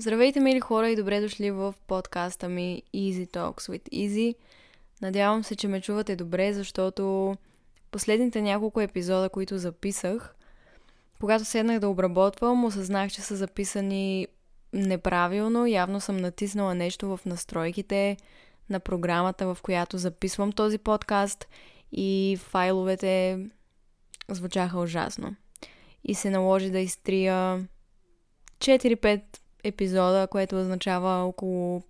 Здравейте, мили хора и добре дошли в подкаста ми Easy Talks with Easy. Надявам се, че ме чувате добре, защото последните няколко епизода, които записах, когато седнах да обработвам, осъзнах, че са записани неправилно. Явно съм натиснала нещо в настройките на програмата, в която записвам този подкаст и файловете звучаха ужасно. И се наложи да изтрия 4-5 епизода, което означава около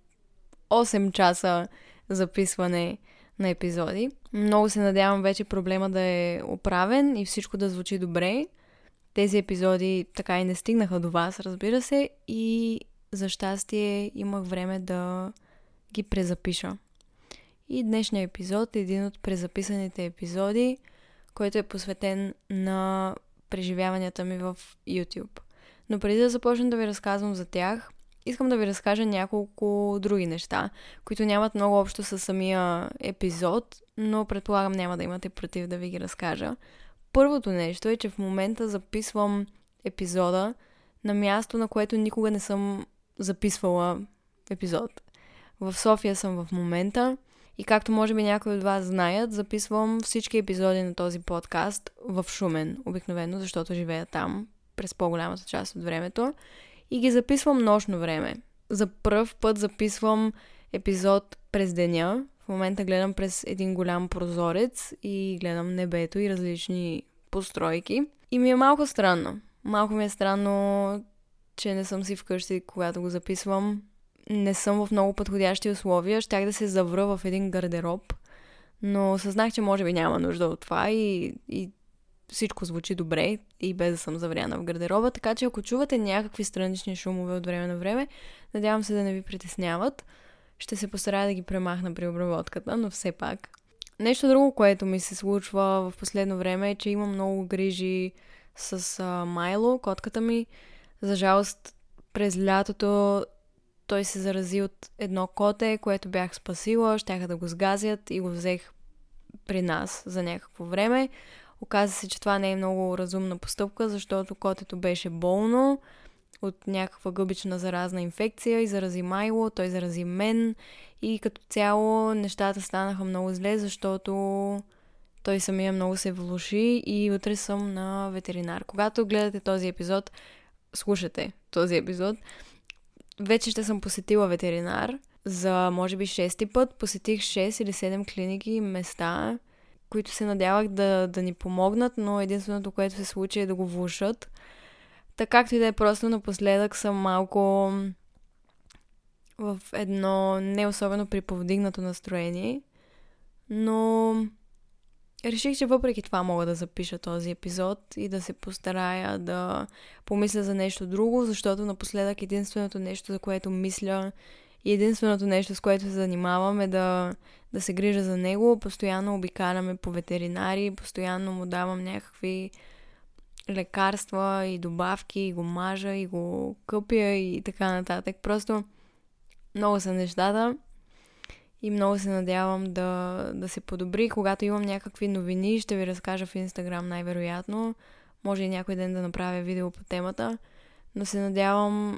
8 часа записване на епизоди. Много се надявам вече проблема да е оправен и всичко да звучи добре. Тези епизоди така и не стигнаха до вас, разбира се, и за щастие имах време да ги презапиша. И днешния епизод е един от презаписаните епизоди, който е посветен на преживяванията ми в YouTube. Но преди да започна да ви разказвам за тях, искам да ви разкажа няколко други неща, които нямат много общо с самия епизод, но предполагам няма да имате против да ви ги разкажа. Първото нещо е, че в момента записвам епизода на място, на което никога не съм записвала епизод. В София съм в момента и както може би някои от вас знаят, записвам всички епизоди на този подкаст в Шумен, обикновено, защото живея там през по-голямата част от времето и ги записвам нощно време. За първ път записвам епизод през деня. В момента гледам през един голям прозорец и гледам небето и различни постройки. И ми е малко странно. Малко ми е странно, че не съм си вкъщи, когато го записвам. Не съм в много подходящи условия. Щях да се завра в един гардероб. Но съзнах, че може би няма нужда от това и, и всичко звучи добре и без да съм завряна в гардероба, така че ако чувате някакви странични шумове от време на време, надявам се да не ви притесняват. Ще се постарая да ги премахна при обработката, но все пак. Нещо друго, което ми се случва в последно време е, че имам много грижи с а, Майло, котката ми. За жалост, през лятото той се зарази от едно коте, което бях спасила, щяха да го сгазят и го взех при нас за някакво време. Оказа се, че това не е много разумна постъпка, защото котето беше болно от някаква гъбична заразна инфекция и зарази Майло, той зарази мен и като цяло нещата станаха много зле, защото той самия много се влуши и утре съм на ветеринар. Когато гледате този епизод, слушате този епизод, вече ще съм посетила ветеринар за може би шести път. Посетих 6 или 7 клиники места които се надявах да, да ни помогнат, но единственото, което се случи е да го влушат. Така както и да е просто напоследък съм малко в едно не особено приповдигнато настроение, но реших, че въпреки това мога да запиша този епизод и да се постарая да помисля за нещо друго, защото напоследък единственото нещо, за което мисля и единственото нещо, с което се занимавам е да, да се грижа за него. Постоянно обикаляме по ветеринари, постоянно му давам някакви лекарства и добавки, и го мажа, и го къпя и така нататък. Просто много са нещата и много се надявам да, да се подобри. Когато имам някакви новини, ще ви разкажа в Инстаграм най-вероятно. Може и някой ден да направя видео по темата. Но се надявам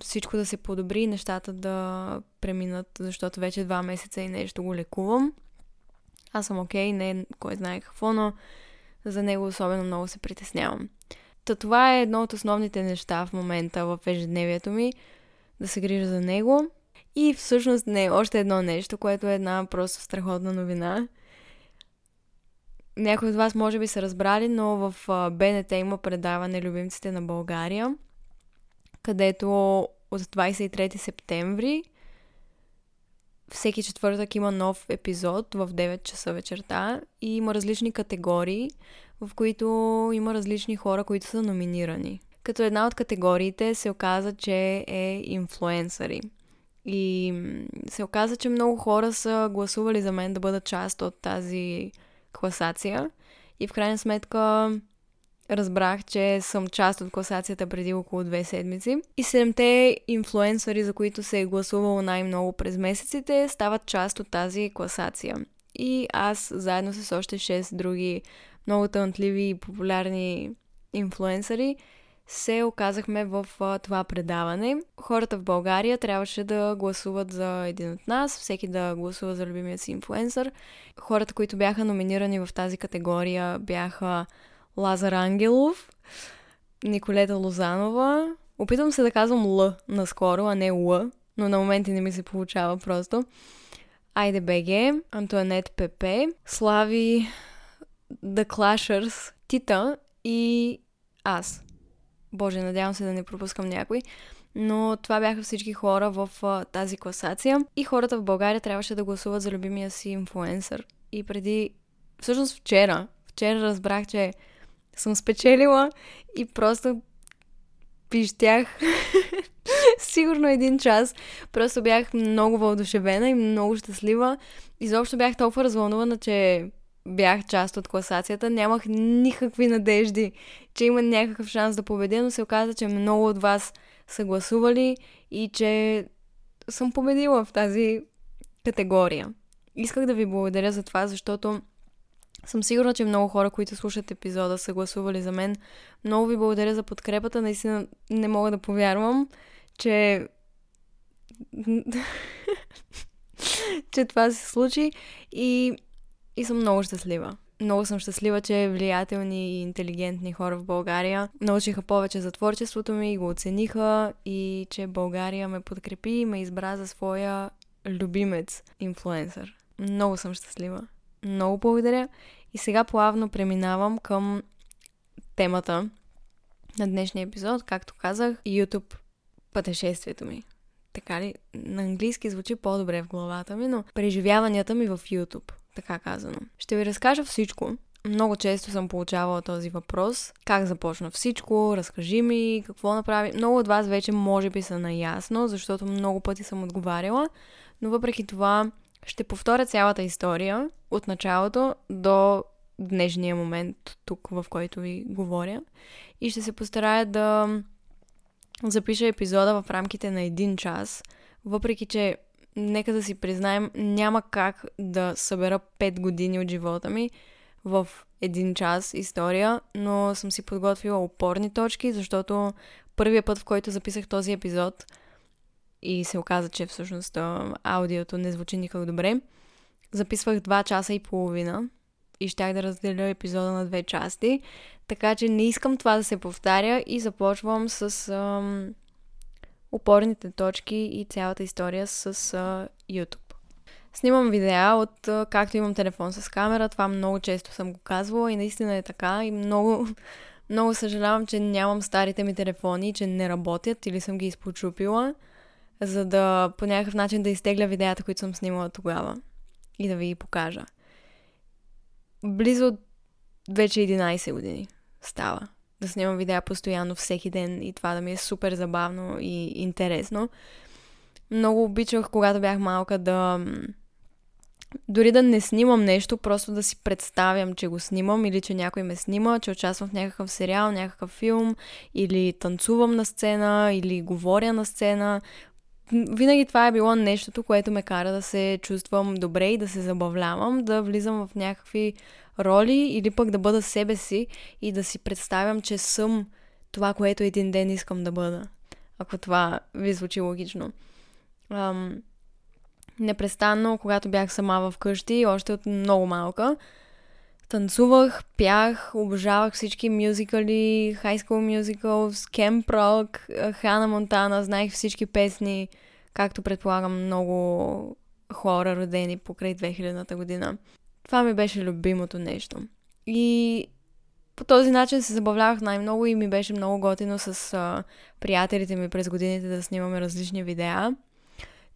всичко да се подобри, нещата да преминат, защото вече два месеца и нещо го лекувам. Аз съм окей, okay, не кой знае какво, но за него особено много се притеснявам. Та това е едно от основните неща в момента в ежедневието ми, да се грижа за него. И всъщност не, още едно нещо, което е една просто страхотна новина. Някои от вас може би са разбрали, но в БНТ има предаване Любимците на България – където от 23 септември всеки четвъртък има нов епизод в 9 часа вечерта и има различни категории, в които има различни хора, които са номинирани. Като една от категориите се оказа, че е инфлуенсъри. И се оказа, че много хора са гласували за мен да бъда част от тази класация. И в крайна сметка разбрах, че съм част от класацията преди около две седмици. И седемте инфлуенсъри, за които се е гласувало най-много през месеците, стават част от тази класация. И аз, заедно с още 6 други много талантливи и популярни инфлуенсъри, се оказахме в това предаване. Хората в България трябваше да гласуват за един от нас, всеки да гласува за любимия си инфлуенсър. Хората, които бяха номинирани в тази категория бяха Лазар Ангелов, Николета Лозанова. Опитвам се да казвам Л наскоро, а не Л, но на моменти не ми се получава просто. Айде БГ, Антуанет Пепе, Слави The Clashers, Тита и аз. Боже, надявам се да не пропускам някой. Но това бяха всички хора в а, тази класация. И хората в България трябваше да гласуват за любимия си инфлуенсър. И преди... Всъщност вчера. Вчера разбрах, че съм спечелила и просто пищях сигурно един час. Просто бях много въодушевена и много щастлива. Изобщо бях толкова развълнувана, че бях част от класацията. Нямах никакви надежди, че има някакъв шанс да победя, но се оказа, че много от вас са гласували и че съм победила в тази категория. Исках да ви благодаря за това, защото съм сигурна, че много хора, които слушат епизода, са гласували за мен. Много ви благодаря за подкрепата. Наистина не мога да повярвам, че че това се случи и, и съм много щастлива. Много съм щастлива, че влиятелни и интелигентни хора в България научиха повече за творчеството ми и го оцениха и че България ме подкрепи и ме избра за своя любимец, инфлуенсър. Много съм щастлива. Много благодаря. И сега плавно преминавам към темата на днешния епизод. Както казах, YouTube пътешествието ми. Така ли? На английски звучи по-добре в главата ми, но преживяванията ми в YouTube, така казано. Ще ви разкажа всичко. Много често съм получавала този въпрос. Как започна всичко? Разкажи ми какво направи. Много от вас вече може би са наясно, защото много пъти съм отговаряла, но въпреки това ще повторя цялата история от началото до днешния момент, тук в който ви говоря. И ще се постарая да запиша епизода в рамките на един час, въпреки че, нека да си признаем, няма как да събера 5 години от живота ми в един час история, но съм си подготвила опорни точки, защото първият път, в който записах този епизод и се оказа, че всъщност аудиото не звучи никак добре, записвах 2 часа и половина и щях да разделя епизода на две части. Така че не искам това да се повтаря и започвам с ам, опорните точки и цялата история с а, YouTube. Снимам видеа от а, както имам телефон с камера, това много често съм го казвала и наистина е така и много, много съжалявам, че нямам старите ми телефони, че не работят или съм ги изпочупила, за да по някакъв начин да изтегля видеята, които съм снимала тогава и да ви ги покажа близо вече 11 години става да снимам видеа постоянно всеки ден и това да ми е супер забавно и интересно. Много обичах, когато бях малка, да дори да не снимам нещо, просто да си представям, че го снимам или че някой ме снима, че участвам в някакъв сериал, някакъв филм или танцувам на сцена или говоря на сцена. Винаги това е било нещото, което ме кара да се чувствам добре и да се забавлявам, да влизам в някакви роли или пък да бъда себе си и да си представям, че съм това, което един ден искам да бъда. Ако това ви звучи логично. Ам, непрестанно, когато бях сама в къщи, още от много малка, танцувах, пях, обожавах всички мюзикали, High School Musicals, Camp Rock, Хана Монтана, знаех всички песни, както предполагам много хора родени покрай 2000-та година. Това ми беше любимото нещо. И по този начин се забавлявах най-много и ми беше много готино с а, приятелите ми през годините да снимаме различни видеа.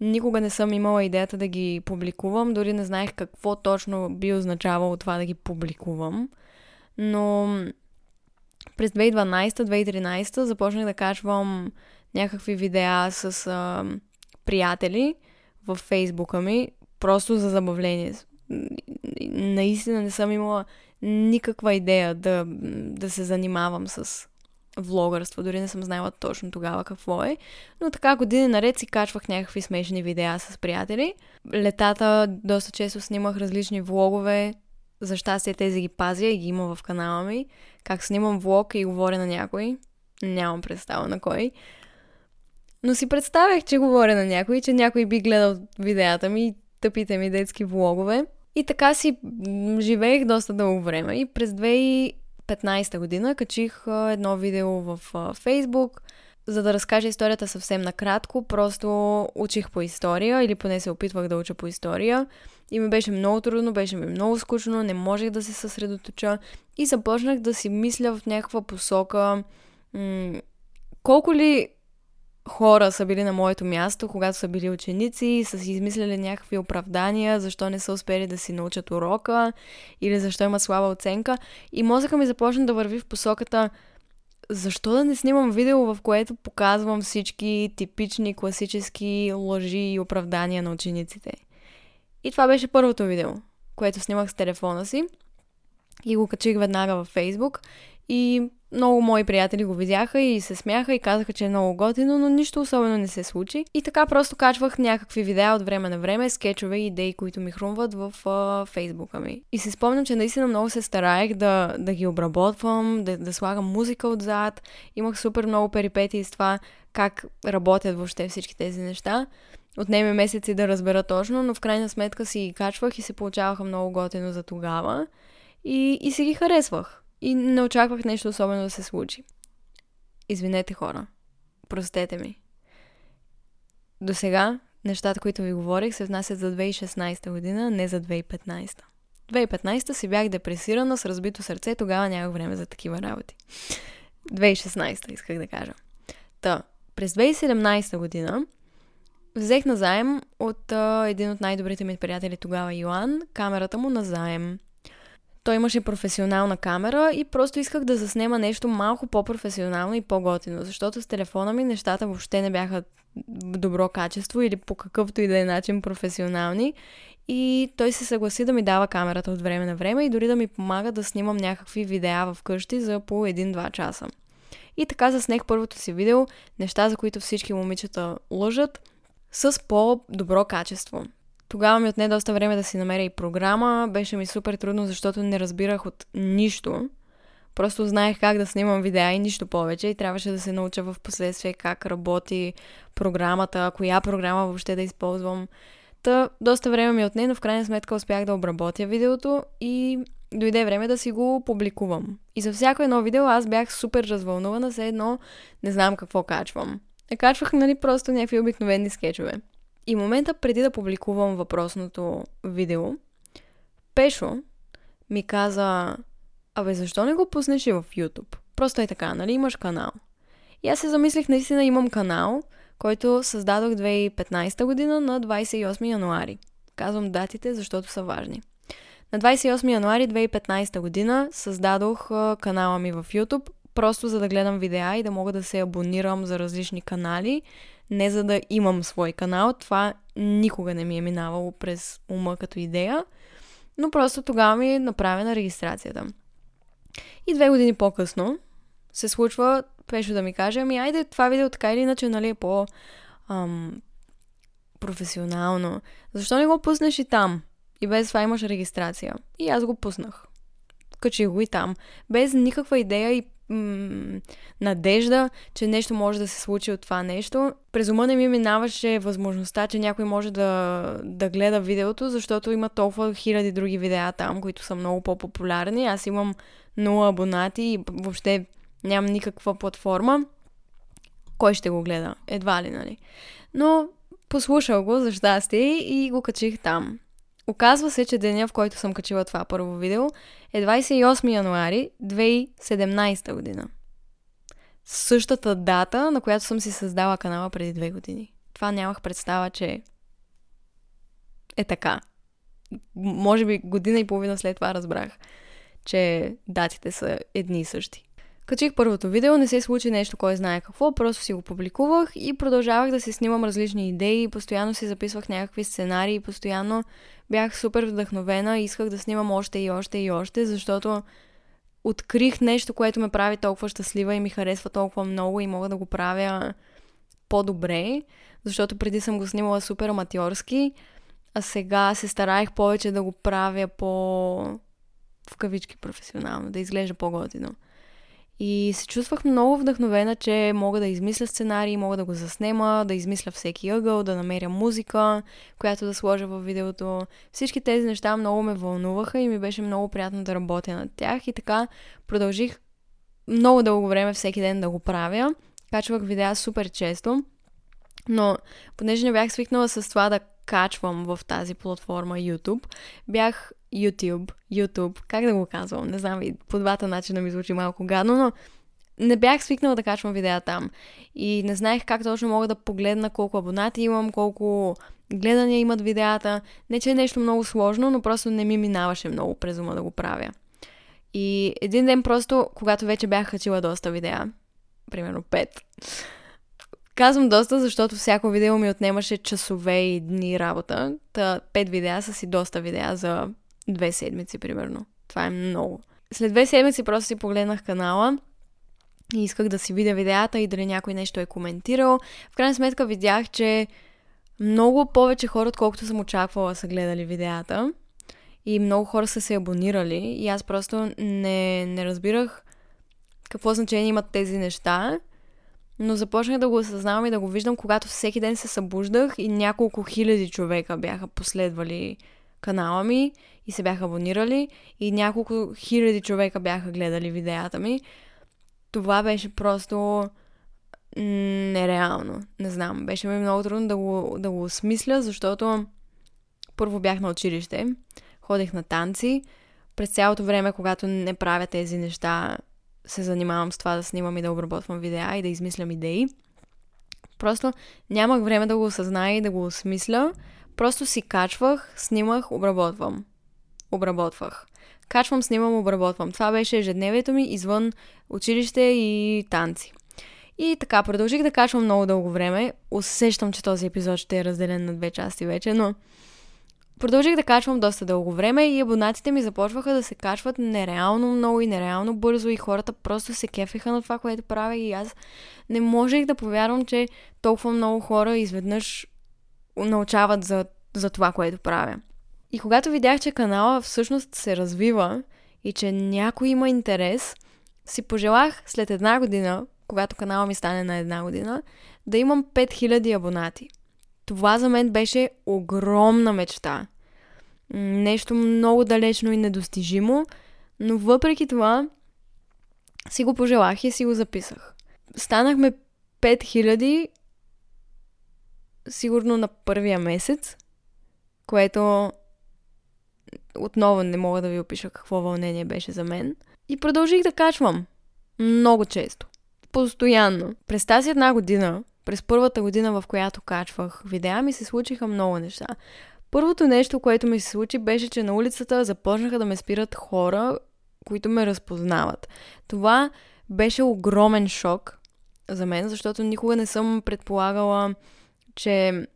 Никога не съм имала идеята да ги публикувам, дори не знаех какво точно би означавало това да ги публикувам. Но през 2012-2013 започнах да качвам някакви видеа с а, приятели в фейсбука ми, просто за забавление наистина не съм имала никаква идея да, да се занимавам с влогърство, дори не съм знаела точно тогава какво е, но така години наред си качвах някакви смешни видеа с приятели. Летата доста често снимах различни влогове, за щастие тези ги пазя и ги има в канала ми, как снимам влог и говоря на някой. Нямам представа на кой. Но си представях, че говоря на някой, че някой би гледал видеята ми, тъпите ми детски влогове. И така си живеех доста дълго време. И през 2015 година качих едно видео в Фейсбук, за да разкажа историята съвсем накратко. Просто учих по история или поне се опитвах да уча по история. И ми беше много трудно, беше ми много скучно, не можех да се съсредоточа и започнах да си мисля в някаква посока м- колко ли хора са били на моето място, когато са били ученици и са си измисляли някакви оправдания, защо не са успели да си научат урока или защо има слаба оценка. И мозъка ми започна да върви в посоката защо да не снимам видео, в което показвам всички типични класически лъжи и оправдания на учениците. И това беше първото видео, което снимах с телефона си и го качих веднага във Фейсбук и много мои приятели го видяха и се смяха и казаха, че е много готино, но нищо особено не се случи. И така просто качвах някакви видеа от време на време, скетчове и идеи, които ми хрумват в uh, фейсбука ми. И си спомням, че наистина много се стараех да, да ги обработвам, да, да слагам музика отзад. Имах супер много перипетии с това как работят въобще всички тези неща. Отнеме месеци да разбера точно, но в крайна сметка си ги качвах и се получаваха много готино за тогава. И, и си ги харесвах и не очаквах нещо особено да се случи. Извинете хора. Простете ми. До сега нещата, които ви говорих, се внасят за 2016 година, не за 2015. 2015 си бях депресирана с разбито сърце, тогава нямах време за такива работи. 2016 исках да кажа. Та, през 2017 година взех на заем от а, един от най-добрите ми приятели тогава, Йоан, камерата му на заем. Той имаше професионална камера и просто исках да заснема нещо малко по-професионално и по-готино, защото с телефона ми нещата въобще не бяха в добро качество или по какъвто и да е начин професионални. И той се съгласи да ми дава камерата от време на време и дори да ми помага да снимам някакви видеа вкъщи за по 1-2 часа. И така заснех първото си видео, неща, за които всички момичета лъжат, с по-добро качество. Тогава ми отне доста време да си намеря и програма. Беше ми супер трудно, защото не разбирах от нищо. Просто знаех как да снимам видеа и нищо повече и трябваше да се науча в последствие как работи програмата, коя програма въобще да използвам. Та доста време ми отне, но в крайна сметка успях да обработя видеото и дойде време да си го публикувам. И за всяко едно видео аз бях супер развълнувана, за едно не знам какво качвам. Качвах, нали, просто някакви обикновени скетчове. И момента преди да публикувам въпросното видео, Пешо ми каза, абе защо не го пуснеш и в YouTube? Просто е така, нали имаш канал. И аз се замислих, наистина имам канал, който създадох 2015 година на 28 януари. Казвам датите, защото са важни. На 28 януари 2015 година създадох канала ми в YouTube, просто за да гледам видеа и да мога да се абонирам за различни канали, не за да имам свой канал. Това никога не ми е минавало през ума като идея, но просто тогава ми е направена регистрацията. И две години по-късно се случва Пешо да ми каже, ами айде това видео така или иначе, нали, е по ам, професионално. Защо не го пуснеш и там? И без това имаш регистрация. И аз го пуснах. Качих го и там. Без никаква идея и м- надежда, че нещо може да се случи от това нещо. През ума не ми минаваше възможността, че някой може да, да гледа видеото, защото има толкова хиляди други видеа там, които са много по-популярни. Аз имам 0 абонати и въобще нямам никаква платформа. Кой ще го гледа? Едва ли, нали? Но послушал го за щастие и го качих там. Оказва се, че деня, в който съм качила това първо видео, е 28 януари 2017 година. Същата дата, на която съм си създала канала преди две години. Това нямах представа, че е така. Може би година и половина след това разбрах, че датите са едни и същи. Качих първото видео, не се случи нещо, кой знае какво, просто си го публикувах и продължавах да си снимам различни идеи, постоянно си записвах някакви сценарии, постоянно бях супер вдъхновена и исках да снимам още и още и още, защото открих нещо, което ме прави толкова щастлива и ми харесва толкова много и мога да го правя по-добре, защото преди съм го снимала супер аматьорски, а сега се стараех повече да го правя по в кавички професионално, да изглежда по-готино. И се чувствах много вдъхновена, че мога да измисля сценарий, мога да го заснема, да измисля всеки ъгъл, да намеря музика, която да сложа в видеото. Всички тези неща много ме вълнуваха и ми беше много приятно да работя над тях. И така продължих много дълго време всеки ден да го правя. Качвах видеа супер често. Но понеже не бях свикнала с това да качвам в тази платформа YouTube, бях YouTube, YouTube, как да го казвам, не знам, по двата начина ми звучи малко гадно, но не бях свикнала да качвам видеа там. И не знаех как точно мога да погледна колко абонати имам, колко гледания имат видеята. Не, че е нещо много сложно, но просто не ми минаваше много през ума да го правя. И един ден просто, когато вече бях качила доста видеа, примерно 5, Казвам доста, защото всяко видео ми отнемаше часове и дни работа. Та пет видеа са си доста видеа за две седмици, примерно. Това е много. След две седмици просто си погледнах канала и исках да си видя видеята и дали някой нещо е коментирал. В крайна сметка видях, че много повече хора, отколкото съм очаквала, са гледали видеята. И много хора са се абонирали. И аз просто не, не разбирах какво значение имат тези неща. Но започнах да го осъзнавам и да го виждам, когато всеки ден се събуждах и няколко хиляди човека бяха последвали канала ми и се бяха абонирали и няколко хиляди човека бяха гледали видеята ми. Това беше просто нереално. Не знам. Беше ми много трудно да го, да го осмисля, защото първо бях на училище, ходех на танци. През цялото време, когато не правя тези неща, се занимавам с това да снимам и да обработвам видеа и да измислям идеи. Просто нямах време да го осъзная и да го осмисля. Просто си качвах, снимах, обработвам. Обработвах. Качвам, снимам, обработвам. Това беше ежедневието ми извън училище и танци. И така, продължих да качвам много дълго време. Усещам, че този епизод ще е разделен на две части вече, но Продължих да качвам доста дълго време и абонатите ми започваха да се качват нереално много и нереално бързо и хората просто се кефеха на това, което правя и аз не можех да повярвам, че толкова много хора изведнъж научават за, за това, което правя. И когато видях, че канала всъщност се развива и че някой има интерес, си пожелах след една година, когато канала ми стане на една година, да имам 5000 абонати. Това за мен беше огромна мечта. Нещо много далечно и недостижимо, но въпреки това си го пожелах и си го записах. Станахме 5000 сигурно на първия месец, което отново не мога да ви опиша какво вълнение беше за мен. И продължих да качвам. Много често. Постоянно. През тази една година през първата година, в която качвах видеа, ми се случиха много неща. Първото нещо, което ми се случи, беше, че на улицата започнаха да ме спират хора, които ме разпознават. Това беше огромен шок за мен, защото никога не съм предполагала, че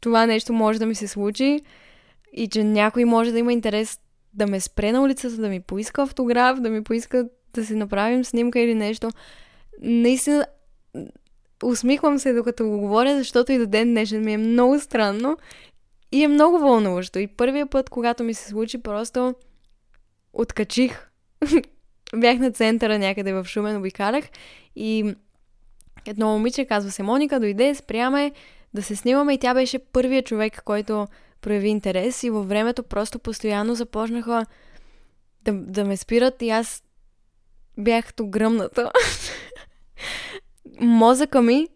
това нещо може да ми се случи и че някой може да има интерес да ме спре на улицата, да ми поиска автограф, да ми поиска да си направим снимка или нещо. Наистина, усмихвам се докато го говоря, защото и до ден днешен ми е много странно и е много вълнуващо. И първия път, когато ми се случи, просто откачих. Бях на центъра някъде в Шумен, обикалях и едно момиче, казва се Моника, дойде, спряме да се снимаме и тя беше първият човек, който прояви интерес и във времето просто постоянно започнаха да, да ме спират и аз бях то гръмната. мозъка ми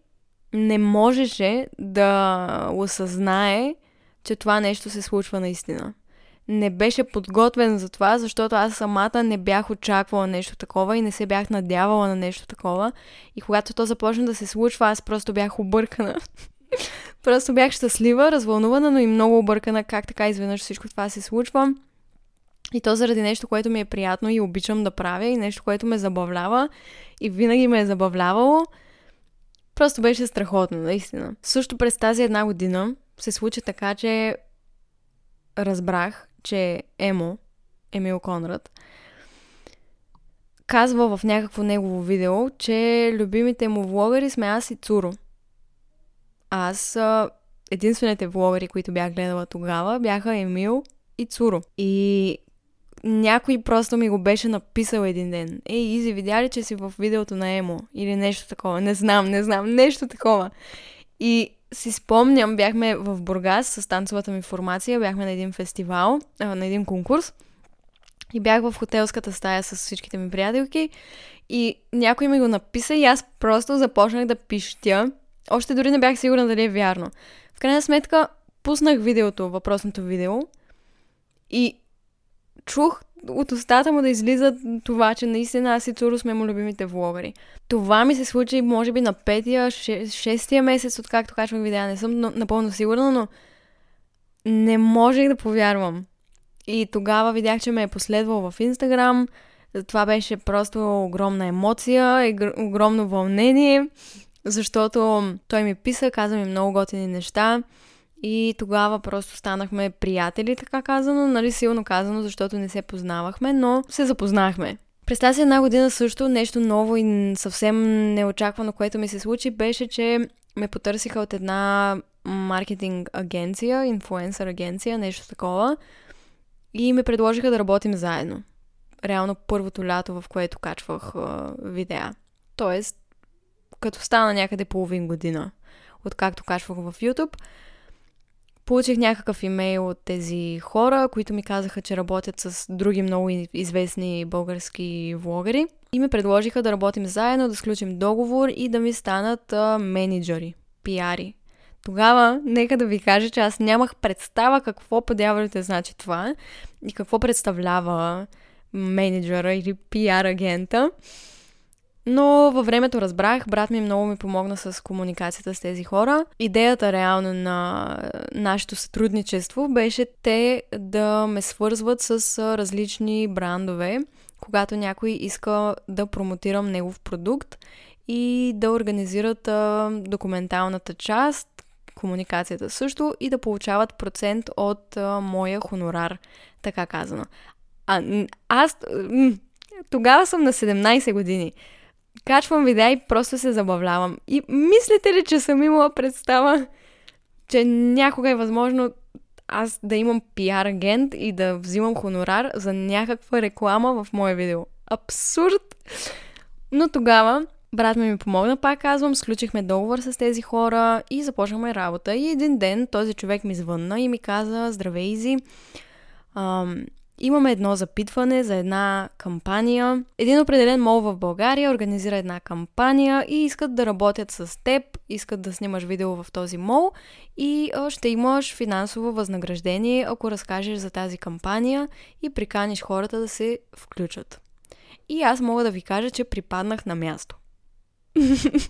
не можеше да осъзнае, че това нещо се случва наистина. Не беше подготвен за това, защото аз самата не бях очаквала нещо такова и не се бях надявала на нещо такова. И когато то започна да се случва, аз просто бях объркана. просто бях щастлива, развълнувана, но и много объркана как така изведнъж всичко това се случва. И то заради нещо, което ми е приятно и обичам да правя и нещо, което ме забавлява и винаги ме е забавлявало. Просто беше страхотно, наистина. Също през тази една година се случи така, че разбрах, че Емо, Емил Конрад, казва в някакво негово видео, че любимите му влогъри сме аз и Цуро. Аз единствените влогъри, които бях гледала тогава, бяха Емил и Цуро. И някой просто ми го беше написал един ден. Ей, Изи, видя ли, че си в видеото на Емо? Или нещо такова. Не знам, не знам. Нещо такова. И си спомням, бяхме в Бургас с танцовата ми формация, бяхме на един фестивал, на един конкурс. И бях в хотелската стая с всичките ми приятелки. И някой ми го написа и аз просто започнах да пищя. Още дори не бях сигурна дали е вярно. В крайна сметка, пуснах видеото, въпросното видео. И чух от устата му да излиза това, че наистина аз и Цуро сме му любимите влогари. Това ми се случи, може би, на петия, шестия месец, откакто качвах видеа. Не съм напълно сигурна, но не можех да повярвам. И тогава видях, че ме е последвал в Инстаграм. Това беше просто огромна емоция, огромно вълнение, защото той ми писа, каза ми много готини неща. И тогава просто станахме приятели, така казано, нали силно казано, защото не се познавахме, но се запознахме. През тази една година също нещо ново и съвсем неочаквано, което ми се случи, беше, че ме потърсиха от една маркетинг агенция, инфлуенсър агенция, нещо такова. И ме предложиха да работим заедно. Реално първото лято, в което качвах а, видеа. Тоест, като стана някъде половин година, откакто качвах в YouTube, Получих някакъв имейл от тези хора, които ми казаха, че работят с други много известни български влогъри и ме предложиха да работим заедно, да сключим договор и да ми станат а, менеджери, пиари. Тогава, нека да ви кажа, че аз нямах представа какво по дяволите значи това и какво представлява менеджера или пиар агента. Но във времето разбрах, брат ми много ми помогна с комуникацията с тези хора. Идеята реално на нашето сътрудничество беше те да ме свързват с различни брандове, когато някой иска да промотирам негов продукт и да организират а, документалната част, комуникацията също и да получават процент от а, моя хонорар, така казано. А, аз тогава съм на 17 години качвам видеа и просто се забавлявам. И мислите ли, че съм имала представа, че някога е възможно аз да имам пиар агент и да взимам хонорар за някаква реклама в мое видео. Абсурд! Но тогава брат ми ми помогна, пак казвам, сключихме договор с тези хора и започнахме работа. И един ден този човек ми звънна и ми каза, здравей, Изи, ам, Имаме едно запитване за една кампания. Един определен мол в България организира една кампания и искат да работят с теб, искат да снимаш видео в този мол и ще имаш финансово възнаграждение, ако разкажеш за тази кампания и приканиш хората да се включат. И аз мога да ви кажа, че припаднах на място.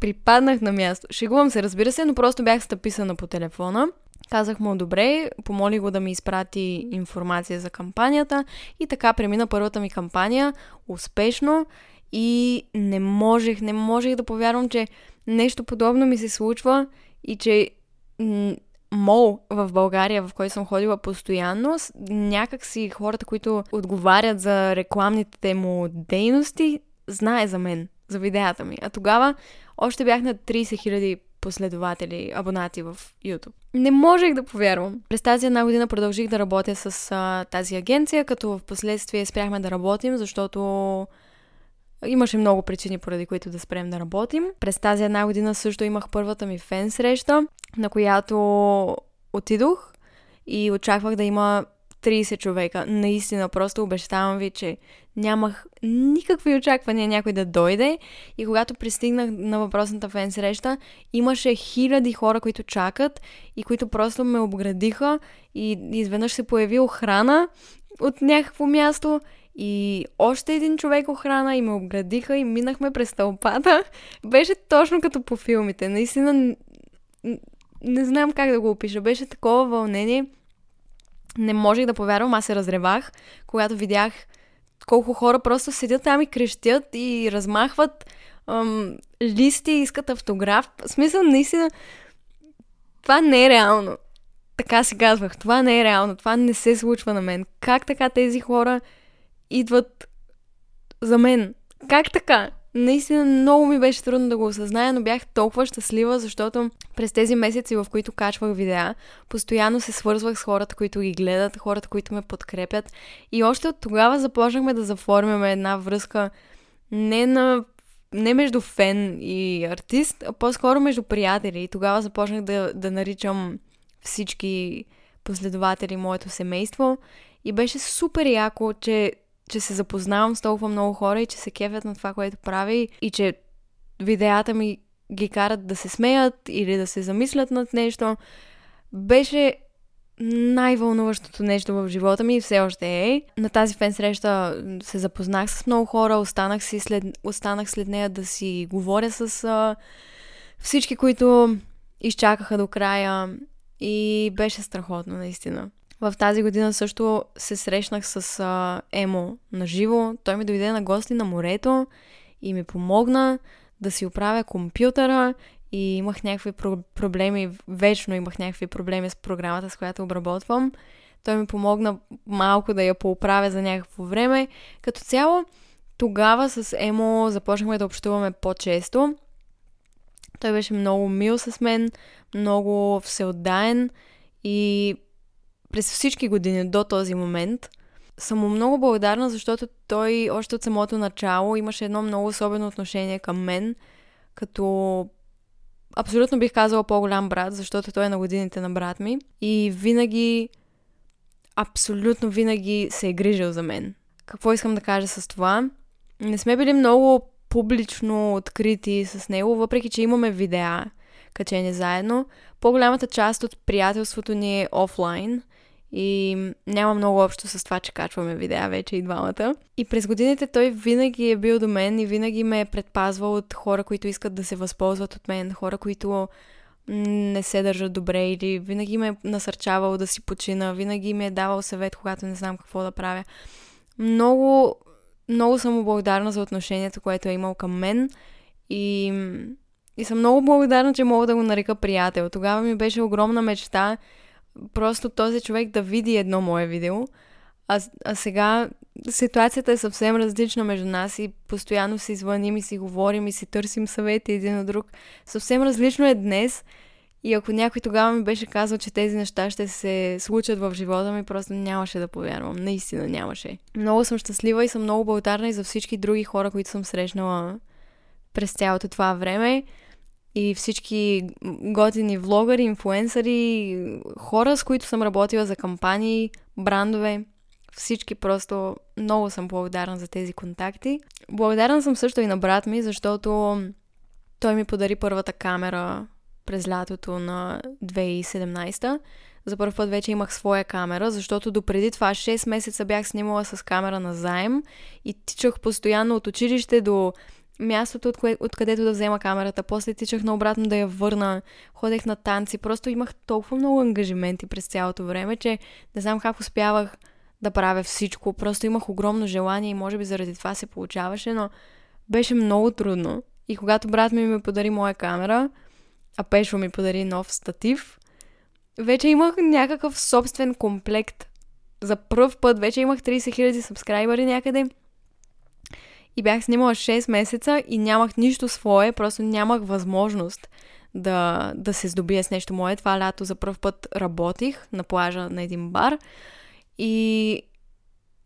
припаднах на място. Шегувам се, разбира се, но просто бях стъписана по телефона Казах му добре, помоли го да ми изпрати информация за кампанията и така премина първата ми кампания успешно и не можех, не можех да повярвам, че нещо подобно ми се случва и че мол в България, в който съм ходила постоянно, някак си хората, които отговарят за рекламните му дейности, знае за мен, за видеята ми. А тогава още бях на 30 000 последователи, абонати в YouTube. Не можех да повярвам. През тази една година продължих да работя с а, тази агенция, като в последствие спряхме да работим, защото имаше много причини, поради които да спрем да работим. През тази една година също имах първата ми фен среща, на която отидох и очаквах да има 30 човека. Наистина, просто обещавам ви, че нямах никакви очаквания някой да дойде и когато пристигнах на въпросната фен среща, имаше хиляди хора, които чакат и които просто ме обградиха и изведнъж се появи охрана от някакво място и още един човек охрана и ме обградиха и минахме през тълпата. Беше точно като по филмите. Наистина не знам как да го опиша. Беше такова вълнение – не можех да повярвам, аз се разревах, когато видях колко хора просто седят там и крещят и размахват ам, листи искат автограф. В смисъл, наистина, това не е реално. Така си казвах, това не е реално, това не се случва на мен. Как така тези хора идват за мен? Как така? Наистина много ми беше трудно да го осъзная, но бях толкова щастлива, защото през тези месеци, в които качвах видеа, постоянно се свързвах с хората, които ги гледат, хората, които ме подкрепят. И още от тогава започнахме да заформяме една връзка не на не между фен и артист, а по-скоро между приятели. И тогава започнах да, да наричам всички последователи моето семейство. И беше супер яко, че, че се запознавам с толкова много хора и че се кефят на това, което прави и че видеята ми ги карат да се смеят или да се замислят над нещо. Беше най-вълнуващото нещо в живота ми и все още е. На тази фен среща се запознах с много хора, останах, си след, останах след нея да си говоря с а, всички, които изчакаха до края и беше страхотно, наистина. В тази година също се срещнах с а, Емо на живо. Той ми дойде на гости на морето и ми помогна да си оправя компютъра и имах някакви про- проблеми, вечно имах някакви проблеми с програмата, с която обработвам. Той ми помогна малко да я поуправя за някакво време. Като цяло, тогава с Емо започнахме да общуваме по-често. Той беше много мил с мен, много всеотдаен и през всички години до този момент съм му много благодарна, защото той още от самото начало имаше едно много особено отношение към мен, като абсолютно бих казала по-голям брат, защото той е на годините на брат ми. И винаги, абсолютно винаги се е грижил за мен. Какво искам да кажа с това? Не сме били много публично открити с него, въпреки че имаме видеа качени заедно. По-голямата част от приятелството ни е офлайн и няма много общо с това, че качваме видеа вече и двамата. И през годините той винаги е бил до мен и винаги ме е предпазвал от хора, които искат да се възползват от мен, хора, които не се държат добре или винаги ме е насърчавал да си почина, винаги ми е давал съвет, когато не знам какво да правя. Много, много съм благодарна за отношението, което е имал към мен и, и съм много благодарна, че мога да го нарека приятел. Тогава ми беше огромна мечта просто този човек да види едно мое видео. А, а сега ситуацията е съвсем различна между нас и постоянно си звъним и си говорим и си търсим съвети един от друг. Съвсем различно е днес и ако някой тогава ми беше казал, че тези неща ще се случат в живота ми, просто нямаше да повярвам. Наистина нямаше. Много съм щастлива и съм много благодарна и за всички други хора, които съм срещнала през цялото това време и всички готини влогъри, инфуенсъри, хора, с които съм работила за кампании, брандове. Всички просто много съм благодарна за тези контакти. Благодарна съм също и на брат ми, защото той ми подари първата камера през лятото на 2017. За първ път вече имах своя камера, защото допреди това 6 месеца бях снимала с камера на заем и тичах постоянно от училище до мястото, от кое, откъдето да взема камерата. После тичах наобратно да я върна. Ходех на танци. Просто имах толкова много ангажименти през цялото време, че не знам как успявах да правя всичко. Просто имах огромно желание и може би заради това се получаваше, но беше много трудно. И когато брат ми ми подари моя камера, а Пешо ми подари нов статив, вече имах някакъв собствен комплект. За първ път вече имах 30 000 сабскрайбъри някъде – и бях снимала 6 месеца и нямах нищо свое, просто нямах възможност да, да се здобия с нещо мое. Това лято за първ път работих на плажа на един бар и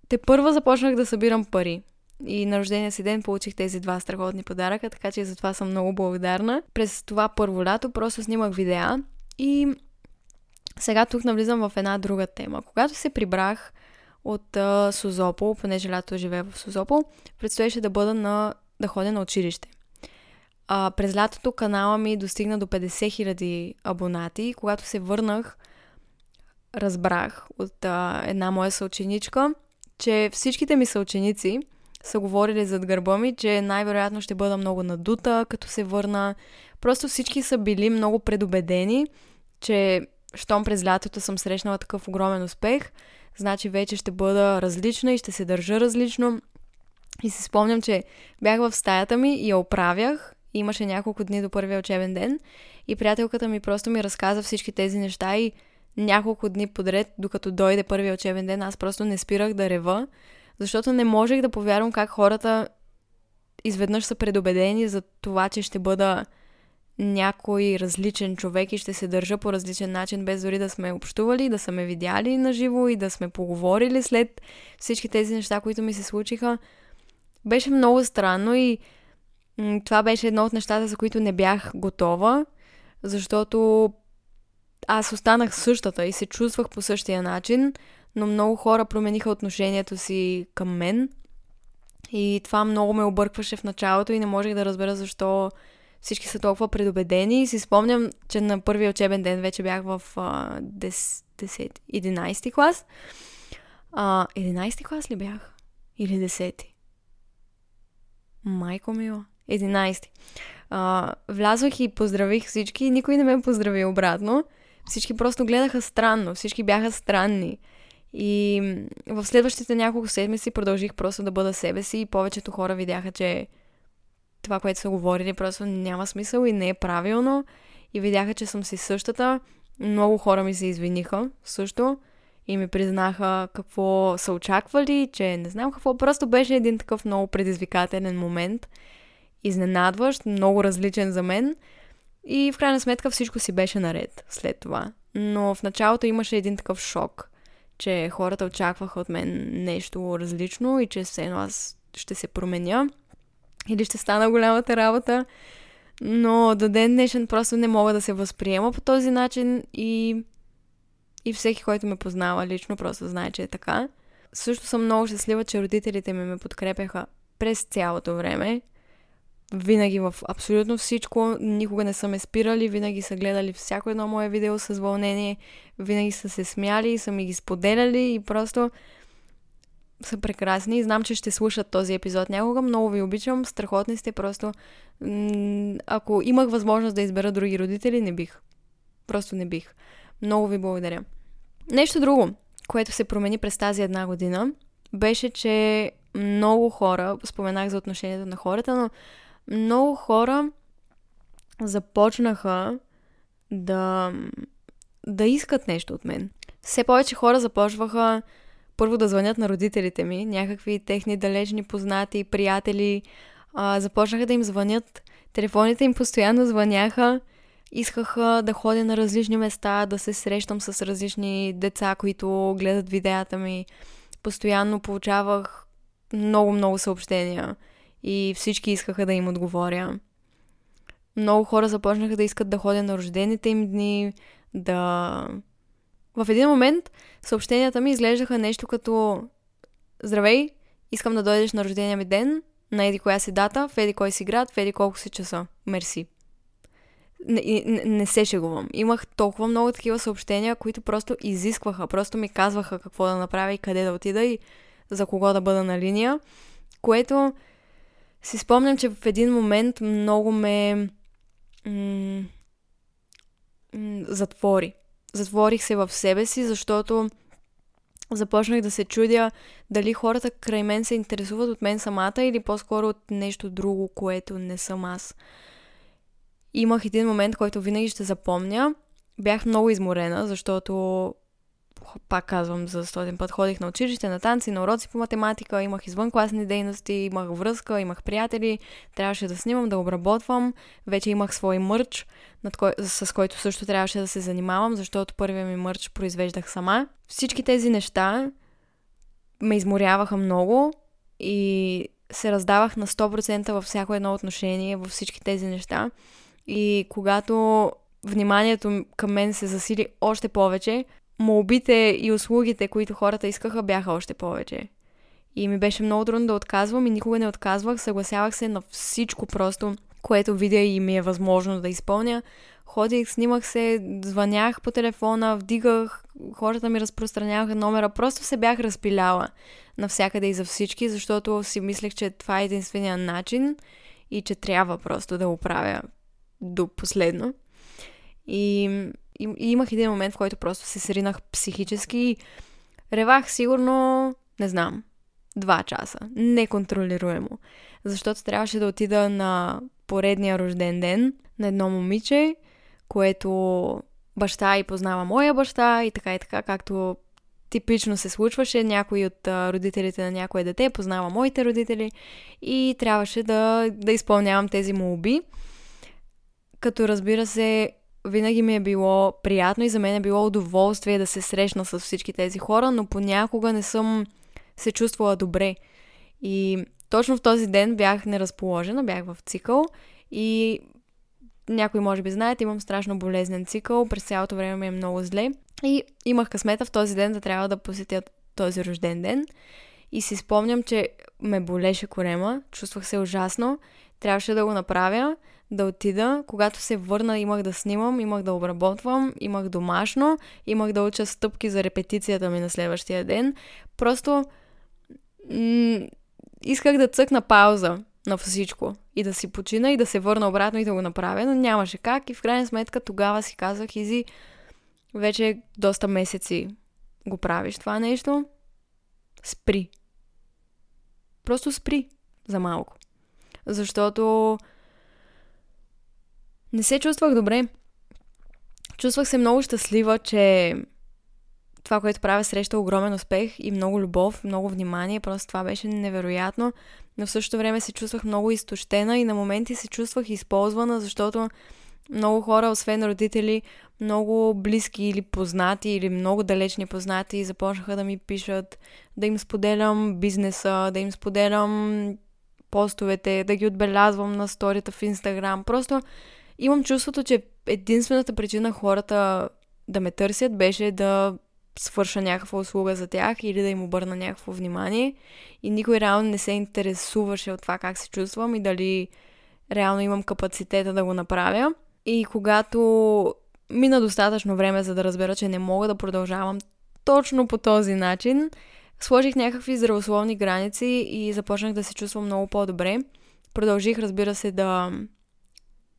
те първа започнах да събирам пари. И на рождения си ден получих тези два страхотни подаръка, така че за това съм много благодарна. През това първо лято просто снимах видеа и сега тук навлизам в една друга тема. Когато се прибрах от а, Созопол, понеже лято живея в Созопол, предстоеше да бъда на, да ходя на училище. А, през лятото канала ми достигна до 50 000 абонати. Когато се върнах, разбрах от а, една моя съученичка, че всичките ми съученици са говорили зад гърба ми, че най-вероятно ще бъда много надута, като се върна. Просто всички са били много предубедени, че щом през лятото съм срещнала такъв огромен успех – значи вече ще бъда различна и ще се държа различно. И си спомням, че бях в стаята ми и я оправях. Имаше няколко дни до първия учебен ден и приятелката ми просто ми разказа всички тези неща и няколко дни подред, докато дойде първия учебен ден, аз просто не спирах да рева, защото не можех да повярвам как хората изведнъж са предубедени за това, че ще бъда някой различен човек и ще се държа по различен начин, без дори да сме общували, да са ме видяли на живо и да сме поговорили след всички тези неща, които ми се случиха. Беше много странно и това беше едно от нещата, за които не бях готова, защото аз останах същата и се чувствах по същия начин, но много хора промениха отношението си към мен и това много ме объркваше в началото и не можех да разбера защо всички са толкова предубедени. И си спомням, че на първия учебен ден вече бях в а, 10, 10, 11 клас. А, 11 клас ли бях? Или 10? Майко мила. 11. А, влязох и поздравих всички и никой не ме поздрави обратно. Всички просто гледаха странно, всички бяха странни. И в следващите няколко седмици продължих просто да бъда себе си и повечето хора видяха, че това, което са говорили, просто няма смисъл и не е правилно. И видяха, че съм си същата. Много хора ми се извиниха също и ми признаха какво са очаквали, че не знам какво. Просто беше един такъв много предизвикателен момент. Изненадващ, много различен за мен. И в крайна сметка всичко си беше наред след това. Но в началото имаше един такъв шок, че хората очакваха от мен нещо различно и че все едно аз ще се променя или ще стана голямата работа. Но до ден днешен просто не мога да се възприема по този начин и, и всеки, който ме познава лично, просто знае, че е така. Също съм много щастлива, че родителите ми ме подкрепяха през цялото време. Винаги в абсолютно всичко, никога не са ме спирали, винаги са гледали всяко едно мое видео с вълнение, винаги са се смяли, са ми ги споделяли и просто са прекрасни и знам, че ще слушат този епизод някога. Много ви обичам, страхотни сте, просто ако имах възможност да избера други родители, не бих. Просто не бих. Много ви благодаря. Нещо друго, което се промени през тази една година, беше, че много хора, споменах за отношението на хората, но много хора започнаха да, да искат нещо от мен. Все повече хора започваха първо да звънят на родителите ми, някакви техни далечни познати, приятели, а, започнаха да им звънят, телефоните им постоянно звъняха, искаха да ходя на различни места, да се срещам с различни деца, които гледат видеята ми. Постоянно получавах много-много съобщения и всички искаха да им отговоря. Много хора започнаха да искат да ходя на рождените им дни, да в един момент съобщенията ми изглеждаха нещо като Здравей, искам да дойдеш на рождения ми ден, на еди коя си дата, в еди кой си град, в еди колко си часа. Мерси. Не, не, не се шегувам. Имах толкова много такива съобщения, които просто изискваха, просто ми казваха какво да направя и къде да отида и за кого да бъда на линия, което си спомням, че в един момент много ме м- м- затвори затворих се в себе си, защото започнах да се чудя дали хората край мен се интересуват от мен самата или по-скоро от нещо друго, което не съм аз. Имах един момент, който винаги ще запомня. Бях много изморена, защото пак казвам за стотен път, ходих на училище, на танци, на уроци по математика, имах извънкласни дейности, имах връзка, имах приятели, трябваше да снимам, да обработвам, вече имах свой мърч, над кой, с който също трябваше да се занимавам, защото първия ми мърч произвеждах сама. Всички тези неща ме изморяваха много и се раздавах на 100% във всяко едно отношение, във всички тези неща. И когато вниманието към мен се засили още повече, молбите и услугите, които хората искаха, бяха още повече. И ми беше много трудно да отказвам и никога не отказвах, съгласявах се на всичко просто, което видя и ми е възможно да изпълня. Ходих, снимах се, звънях по телефона, вдигах, хората ми разпространяваха номера, просто се бях разпиляла навсякъде и за всички, защото си мислех, че това е единствения начин и че трябва просто да го правя до последно. И и, имах един момент, в който просто се сринах психически и ревах сигурно, не знам, два часа. Неконтролируемо. Защото трябваше да отида на поредния рожден ден на едно момиче, което баща и познава моя баща и така и така, както типично се случваше. Някой от родителите на някое дете познава моите родители и трябваше да, да изпълнявам тези молби. Като разбира се, винаги ми е било приятно и за мен е било удоволствие да се срещна с всички тези хора, но понякога не съм се чувствала добре. И точно в този ден бях неразположена, бях в цикъл и някой може би знаят, имам страшно болезнен цикъл, през цялото време ми е много зле и имах късмета в този ден да трябва да посетя този рожден ден и си спомням, че ме болеше корема, чувствах се ужасно, трябваше да го направя, да отида. Когато се върна, имах да снимам, имах да обработвам, имах домашно, имах да уча стъпки за репетицията ми на следващия ден. Просто м- исках да цъкна пауза на всичко и да си почина и да се върна обратно и да го направя, но нямаше как и в крайна сметка тогава си казах, Изи, вече доста месеци го правиш това нещо, спри. Просто спри за малко. Защото не се чувствах добре. Чувствах се много щастлива, че това, което правя, среща огромен успех и много любов, много внимание. Просто това беше невероятно. Но в същото време се чувствах много изтощена и на моменти се чувствах използвана, защото много хора, освен родители, много близки или познати, или много далечни познати, започнаха да ми пишат, да им споделям бизнеса, да им споделям постовете, да ги отбелязвам на сторията в Инстаграм. Просто имам чувството, че единствената причина хората да ме търсят беше да свърша някаква услуга за тях или да им обърна някакво внимание. И никой реално не се интересуваше от това как се чувствам и дали реално имам капацитета да го направя. И когато мина достатъчно време, за да разбера, че не мога да продължавам точно по този начин, сложих някакви здравословни граници и започнах да се чувствам много по-добре. Продължих, разбира се, да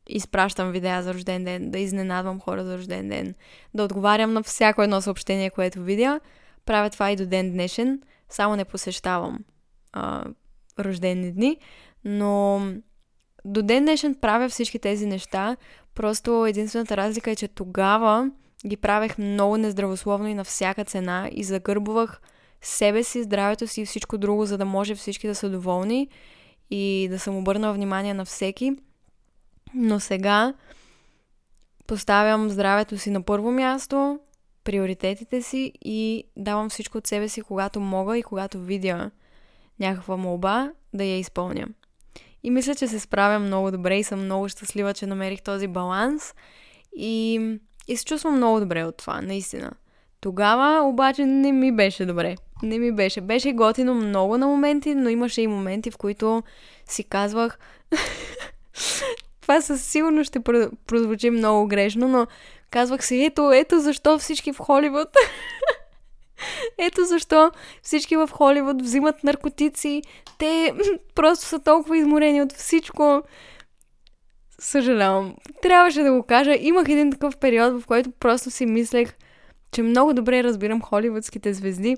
изпращам видеа за рожден ден, да изненадвам хора за рожден ден, да отговарям на всяко едно съобщение, което видя. Правя това и до ден днешен, само не посещавам а, рождени дни, но до ден днешен правя всички тези неща, просто единствената разлика е, че тогава ги правех много нездравословно и на всяка цена и загърбвах себе си, здравето си и всичко друго, за да може всички да са доволни и да съм обърнала внимание на всеки – но сега поставям здравето си на първо място, приоритетите си и давам всичко от себе си, когато мога и когато видя някаква молба, да я изпълня. И мисля, че се справям много добре и съм много щастлива, че намерих този баланс и, и се чувствам много добре от това, наистина. Тогава обаче не ми беше добре. Не ми беше. Беше готино много на моменти, но имаше и моменти, в които си казвах това със сигурно ще прозвучи много грешно, но казвах си, ето, ето защо всички в Холивуд Ето защо всички в Холивуд взимат наркотици. Те просто са толкова изморени от всичко. Съжалявам. Трябваше да го кажа. Имах един такъв период, в който просто си мислех, че много добре разбирам холивудските звезди.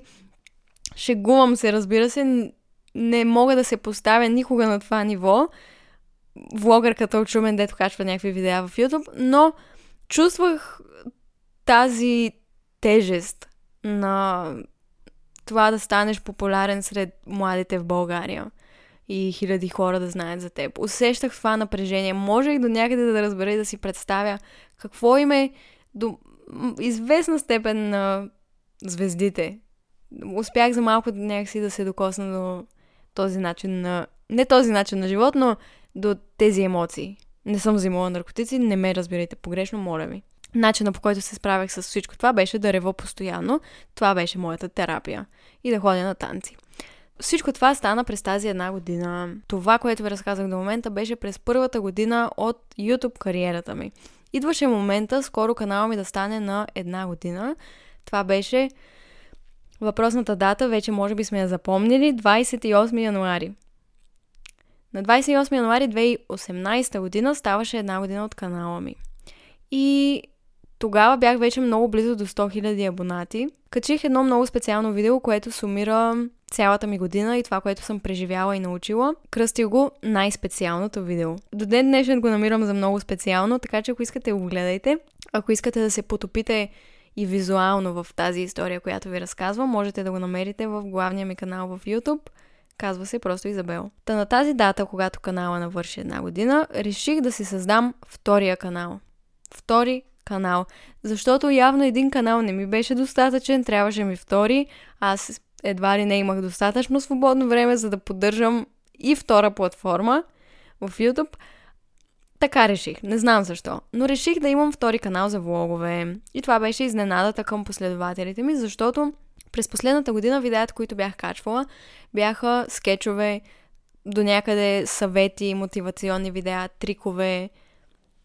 Шегувам се, разбира се. Не мога да се поставя никога на това ниво влогърката от Шумен, дето качва някакви видеа в YouTube, но чувствах тази тежест на това да станеш популярен сред младите в България и хиляди хора да знаят за теб. Усещах това напрежение. Можех до някъде да разбера и да си представя какво им е до известна степен на звездите. Успях за малко някакси да се докосна до този начин на... Не този начин на живот, но до тези емоции. Не съм взимала наркотици, не ме разбирайте погрешно, моля ви. Начина по който се справях с всичко това беше да рева постоянно. Това беше моята терапия. И да ходя на танци. Всичко това стана през тази една година. Това, което ви разказах до момента, беше през първата година от YouTube кариерата ми. Идваше момента, скоро канала ми да стане на една година. Това беше въпросната дата, вече може би сме я запомнили, 28 януари. На 28 януари 2018 година ставаше една година от канала ми. И тогава бях вече много близо до 100 000 абонати. Качих едно много специално видео, което сумира цялата ми година и това, което съм преживяла и научила. Кръстих го най-специалното видео. До ден днешен го намирам за много специално, така че ако искате го гледайте. Ако искате да се потопите и визуално в тази история, която ви разказвам, можете да го намерите в главния ми канал в YouTube. Казва се просто Изабел. Та на тази дата, когато канала навърши една година, реших да си създам втория канал. Втори канал. Защото явно един канал не ми беше достатъчен, трябваше ми втори. Аз едва ли не имах достатъчно свободно време, за да поддържам и втора платформа в YouTube. Така реших. Не знам защо. Но реших да имам втори канал за влогове. И това беше изненадата към последователите ми, защото през последната година видеята, които бях качвала, бяха скетчове, до някъде съвети, мотивационни видеа, трикове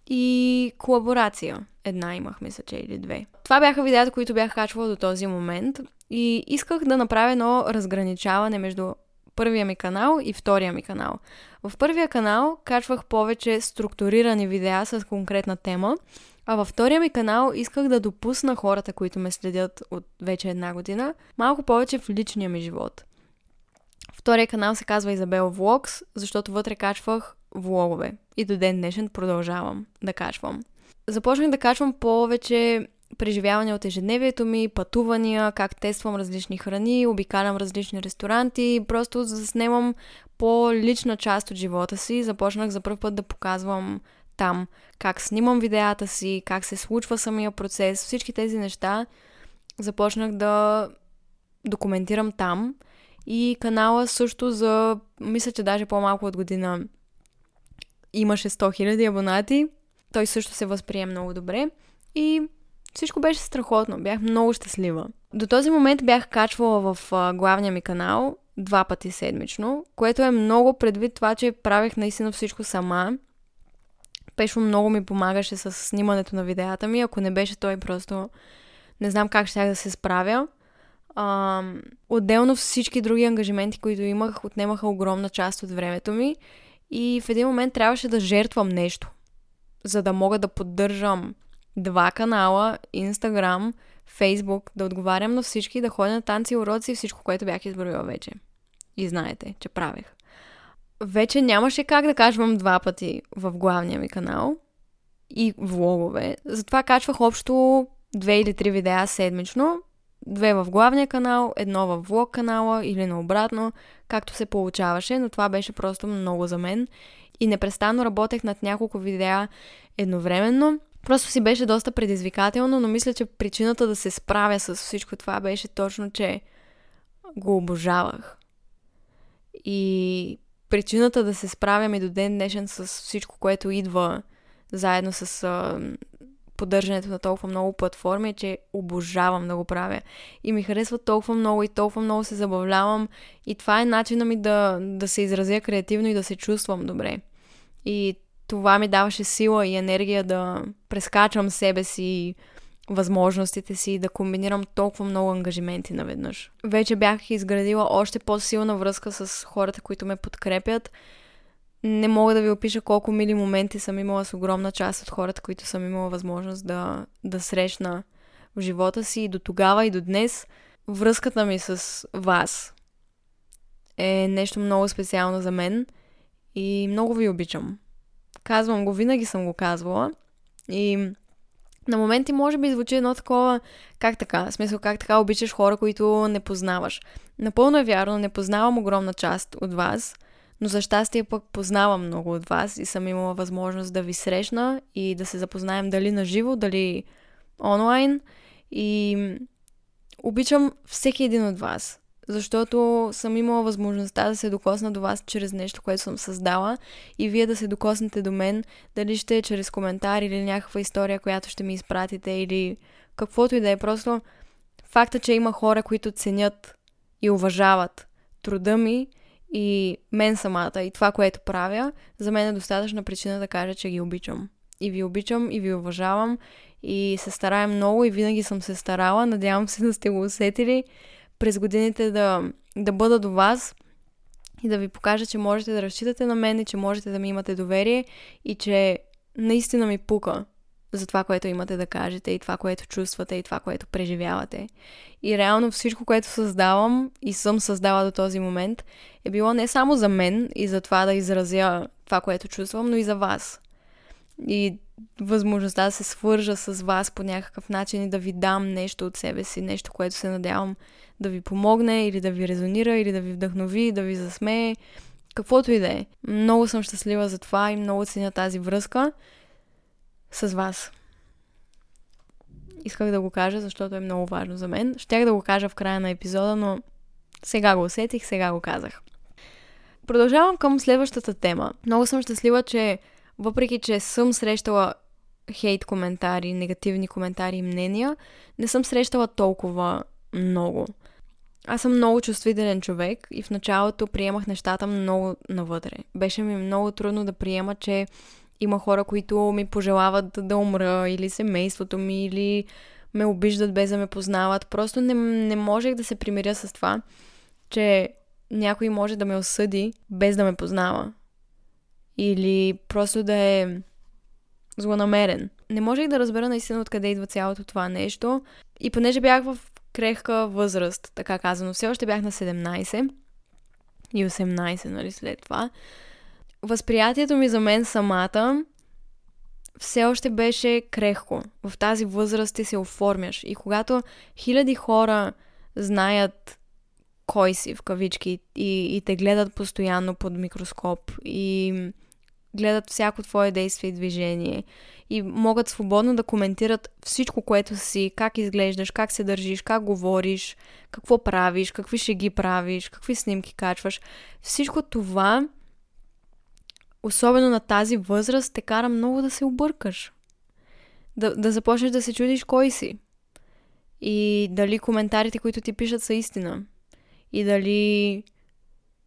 и колаборация. Една имах, мисля, че или две. Това бяха видеята, които бях качвала до този момент и исках да направя едно разграничаване между първия ми канал и втория ми канал. В първия канал качвах повече структурирани видеа с конкретна тема, а във втория ми канал исках да допусна хората, които ме следят от вече една година, малко повече в личния ми живот. Втория канал се казва Изабел Влогс, защото вътре качвах влогове. И до ден днешен продължавам да качвам. Започнах да качвам повече преживявания от ежедневието ми, пътувания, как тествам различни храни, обикалям различни ресторанти, просто заснемам по-лична част от живота си. Започнах за първ път да показвам там как снимам видеята си, как се случва самия процес, всички тези неща започнах да документирам там. И канала също за, мисля, че даже по-малко от година имаше 100 000 абонати. Той също се възприе много добре. И всичко беше страхотно. Бях много щастлива. До този момент бях качвала в главния ми канал два пъти седмично, което е много предвид това, че правех наистина всичко сама. Пешо много ми помагаше с снимането на видеята ми. Ако не беше той, просто не знам как ще да се справя. А, отделно всички други ангажименти, които имах, отнемаха огромна част от времето ми. И в един момент трябваше да жертвам нещо, за да мога да поддържам два канала, Инстаграм, Фейсбук, да отговарям на всички, да ходя на танци, уроци и всичко, което бях изброила вече. И знаете, че правех. Вече нямаше как да качвам два пъти в главния ми канал и влогове. Затова качвах общо две или три видеа седмично. Две в главния канал, едно в влог канала или наобратно, както се получаваше, но това беше просто много за мен. И непрестанно работех над няколко видеа едновременно Просто си беше доста предизвикателно, но мисля, че причината да се справя с всичко това беше точно, че го обожавах. И причината да се справям и до ден днешен с всичко, което идва заедно с а, поддържането на толкова много платформи, е, че обожавам да го правя. И ми харесва толкова много и толкова много се забавлявам. И това е начина ми да, да се изразя креативно и да се чувствам добре. И това ми даваше сила и енергия да прескачам себе си, възможностите си, да комбинирам толкова много ангажименти наведнъж. Вече бях изградила още по-силна връзка с хората, които ме подкрепят. Не мога да ви опиша колко мили моменти съм имала с огромна част от хората, които съм имала възможност да, да срещна в живота си и до тогава и до днес. Връзката ми с вас е нещо много специално за мен и много ви обичам. Казвам го, винаги съм го казвала. И на моменти може би звучи едно такова, как така, в смисъл как така обичаш хора, които не познаваш. Напълно е вярно, не познавам огромна част от вас, но за щастие пък познавам много от вас и съм имала възможност да ви срещна и да се запознаем дали на живо, дали онлайн. И обичам всеки един от вас защото съм имала възможността да се докосна до вас чрез нещо, което съм създала и вие да се докоснете до мен, дали ще е чрез коментар или някаква история, която ще ми изпратите или каквото и да е. Просто факта, че има хора, които ценят и уважават труда ми и мен самата и това, което правя, за мен е достатъчна причина да кажа, че ги обичам. И ви обичам, и ви уважавам, и се старая много, и винаги съм се старала. Надявам се да сте го усетили през годините да, да бъда до вас и да ви покажа, че можете да разчитате на мен и че можете да ми имате доверие и че наистина ми пука за това, което имате да кажете и това, което чувствате и това, което преживявате. И реално всичко, което създавам и съм създала до този момент, е било не само за мен и за това да изразя това, което чувствам, но и за вас. И възможността да се свържа с вас по някакъв начин и да ви дам нещо от себе си, нещо, което се надявам да ви помогне или да ви резонира, или да ви вдъхнови, да ви засмее, каквото и да е. Много съм щастлива за това и много ценя тази връзка с вас. Исках да го кажа, защото е много важно за мен. Щях да го кажа в края на епизода, но сега го усетих, сега го казах. Продължавам към следващата тема. Много съм щастлива, че въпреки, че съм срещала хейт коментари, негативни коментари и мнения, не съм срещала толкова много. Аз съм много чувствителен човек и в началото приемах нещата много навътре. Беше ми много трудно да приема, че има хора, които ми пожелават да умра или семейството ми, или ме обиждат без да ме познават. Просто не, не можех да се примиря с това, че някой може да ме осъди без да ме познава. Или просто да е злонамерен. Не можех да разбера наистина откъде идва цялото това нещо. И понеже бях в крехка възраст, така казано, все още бях на 17 и 18, нали, след това. Възприятието ми за мен самата все още беше крехко. В тази възраст ти се оформяш. И когато хиляди хора знаят кой си в кавички и, и те гледат постоянно под микроскоп и гледат всяко твое действие и движение и могат свободно да коментират всичко, което си, как изглеждаш, как се държиш, как говориш, какво правиш, какви ще ги правиш, какви снимки качваш. Всичко това, особено на тази възраст, те кара много да се объркаш. Да, да започнеш да се чудиш кой си. И дали коментарите, които ти пишат, са истина и дали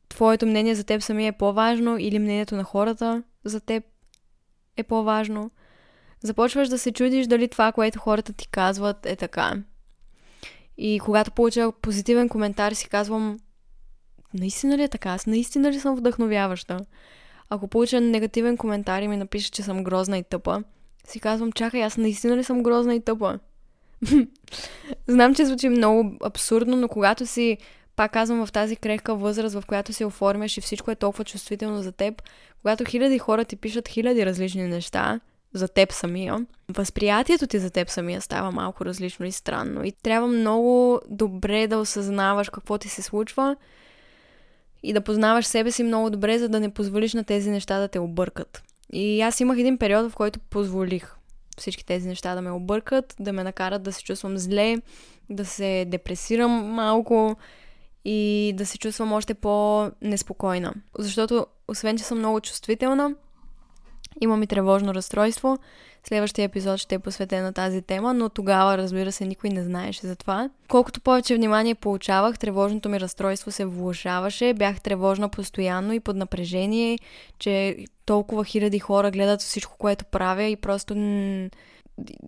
твоето мнение за теб самия е по-важно или мнението на хората за теб е по-важно. Започваш да се чудиш дали това, което хората ти казват е така. И когато получа позитивен коментар, си казвам, наистина ли е така? Аз наистина ли съм вдъхновяваща? Ако получа негативен коментар и ми напише, че съм грозна и тъпа, си казвам, чакай, аз наистина ли съм грозна и тъпа? Знам, че звучи много абсурдно, но когато си пак казвам, в тази крехка възраст, в която се оформяш и всичко е толкова чувствително за теб, когато хиляди хора ти пишат хиляди различни неща за теб самия, възприятието ти за теб самия става малко различно и странно. И трябва много добре да осъзнаваш какво ти се случва и да познаваш себе си много добре, за да не позволиш на тези неща да те объркат. И аз имах един период, в който позволих всички тези неща да ме объркат, да ме накарат да се чувствам зле, да се депресирам малко, и да се чувствам още по-неспокойна. Защото, освен че съм много чувствителна, имам и тревожно разстройство. Следващия епизод ще е посветен на тази тема, но тогава, разбира се, никой не знаеше за това. Колкото повече внимание получавах, тревожното ми разстройство се влушаваше, бях тревожна постоянно и под напрежение, че толкова хиляди хора гледат всичко, което правя и просто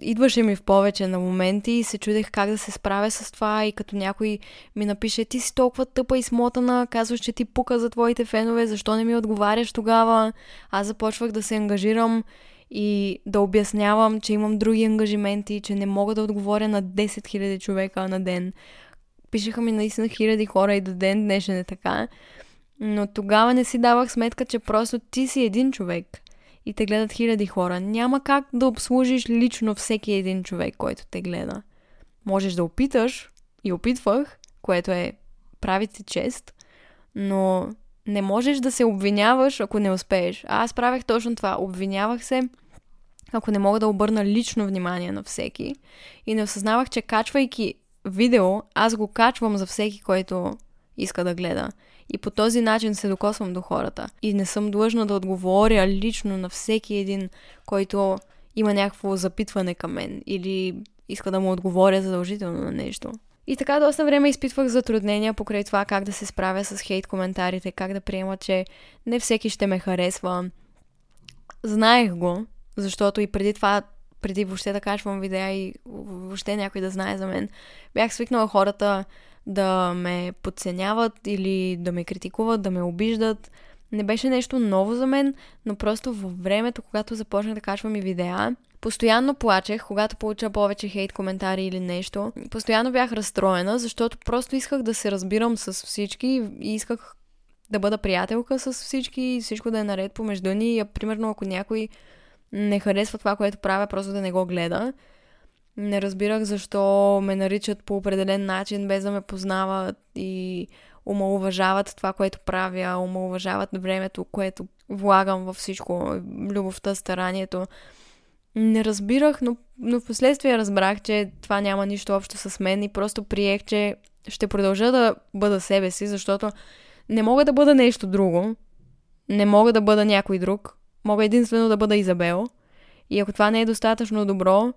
идваше ми в повече на моменти и се чудех как да се справя с това и като някой ми напише ти си толкова тъпа и смотана, казваш, че ти пука за твоите фенове, защо не ми отговаряш тогава? Аз започвах да се ангажирам и да обяснявам, че имам други ангажименти, че не мога да отговоря на 10 000 човека на ден. Пишеха ми наистина хиляди хора и до ден днешен е така. Но тогава не си давах сметка, че просто ти си един човек – и те гледат хиляди хора. Няма как да обслужиш лично всеки един човек, който те гледа. Можеш да опиташ и опитвах, което е прави ти чест, но не можеш да се обвиняваш, ако не успееш. А аз правех точно това. Обвинявах се, ако не мога да обърна лично внимание на всеки. И не осъзнавах, че качвайки видео, аз го качвам за всеки, който иска да гледа. И по този начин се докосвам до хората. И не съм длъжна да отговоря лично на всеки един, който има някакво запитване към мен или иска да му отговоря задължително на нещо. И така доста време изпитвах затруднения покрай това как да се справя с хейт коментарите, как да приема, че не всеки ще ме харесва. Знаех го, защото и преди това, преди въобще да качвам видеа и въобще някой да знае за мен, бях свикнала хората да ме подценяват или да ме критикуват, да ме обиждат. Не беше нещо ново за мен, но просто във времето, когато започнах да качвам и видеа, постоянно плачех, когато получа повече хейт коментари или нещо. Постоянно бях разстроена, защото просто исках да се разбирам с всички и исках да бъда приятелка с всички и всичко да е наред помежду ни. Примерно, ако някой не харесва това, което правя, просто да не го гледа. Не разбирах защо ме наричат по определен начин, без да ме познават и омалуважават това, което правя, омалуважават времето, което влагам във всичко, любовта, старанието. Не разбирах, но, но в последствие разбрах, че това няма нищо общо с мен и просто приех, че ще продължа да бъда себе си, защото не мога да бъда нещо друго. Не мога да бъда някой друг. Мога единствено да бъда Изабел. И ако това не е достатъчно добро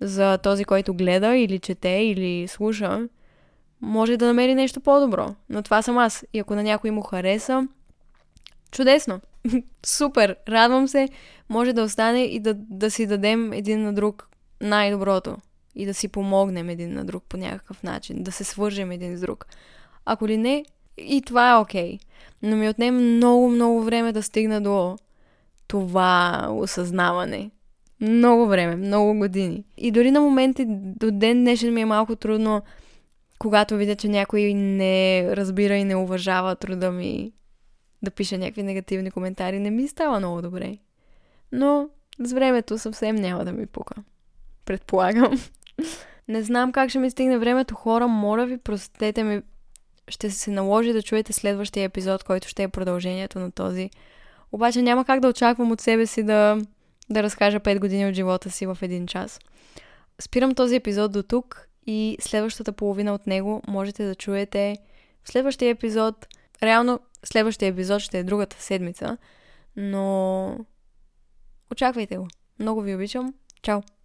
за този, който гледа или чете или слуша, може да намери нещо по-добро. Но това съм аз. И ако на някой му хареса, чудесно. Супер. Радвам се. Може да остане и да, да си дадем един на друг най-доброто. И да си помогнем един на друг по някакъв начин. Да се свържем един с друг. Ако ли не, и това е окей. Okay. Но ми отне много, много време да стигна до това осъзнаване. Много време, много години. И дори на моменти до ден днешен ми е малко трудно, когато видя, че някой не разбира и не уважава труда ми да пише някакви негативни коментари. Не ми става много добре. Но с времето съвсем няма да ми пука. Предполагам. Не знам как ще ми стигне времето, хора. Моля ви, простете ми. Ще се наложи да чуете следващия епизод, който ще е продължението на този. Обаче няма как да очаквам от себе си да, да разкажа 5 години от живота си в един час. Спирам този епизод до тук и следващата половина от него можете да чуете в следващия епизод. Реално следващия епизод ще е другата седмица, но очаквайте го. Много ви обичам. Чао!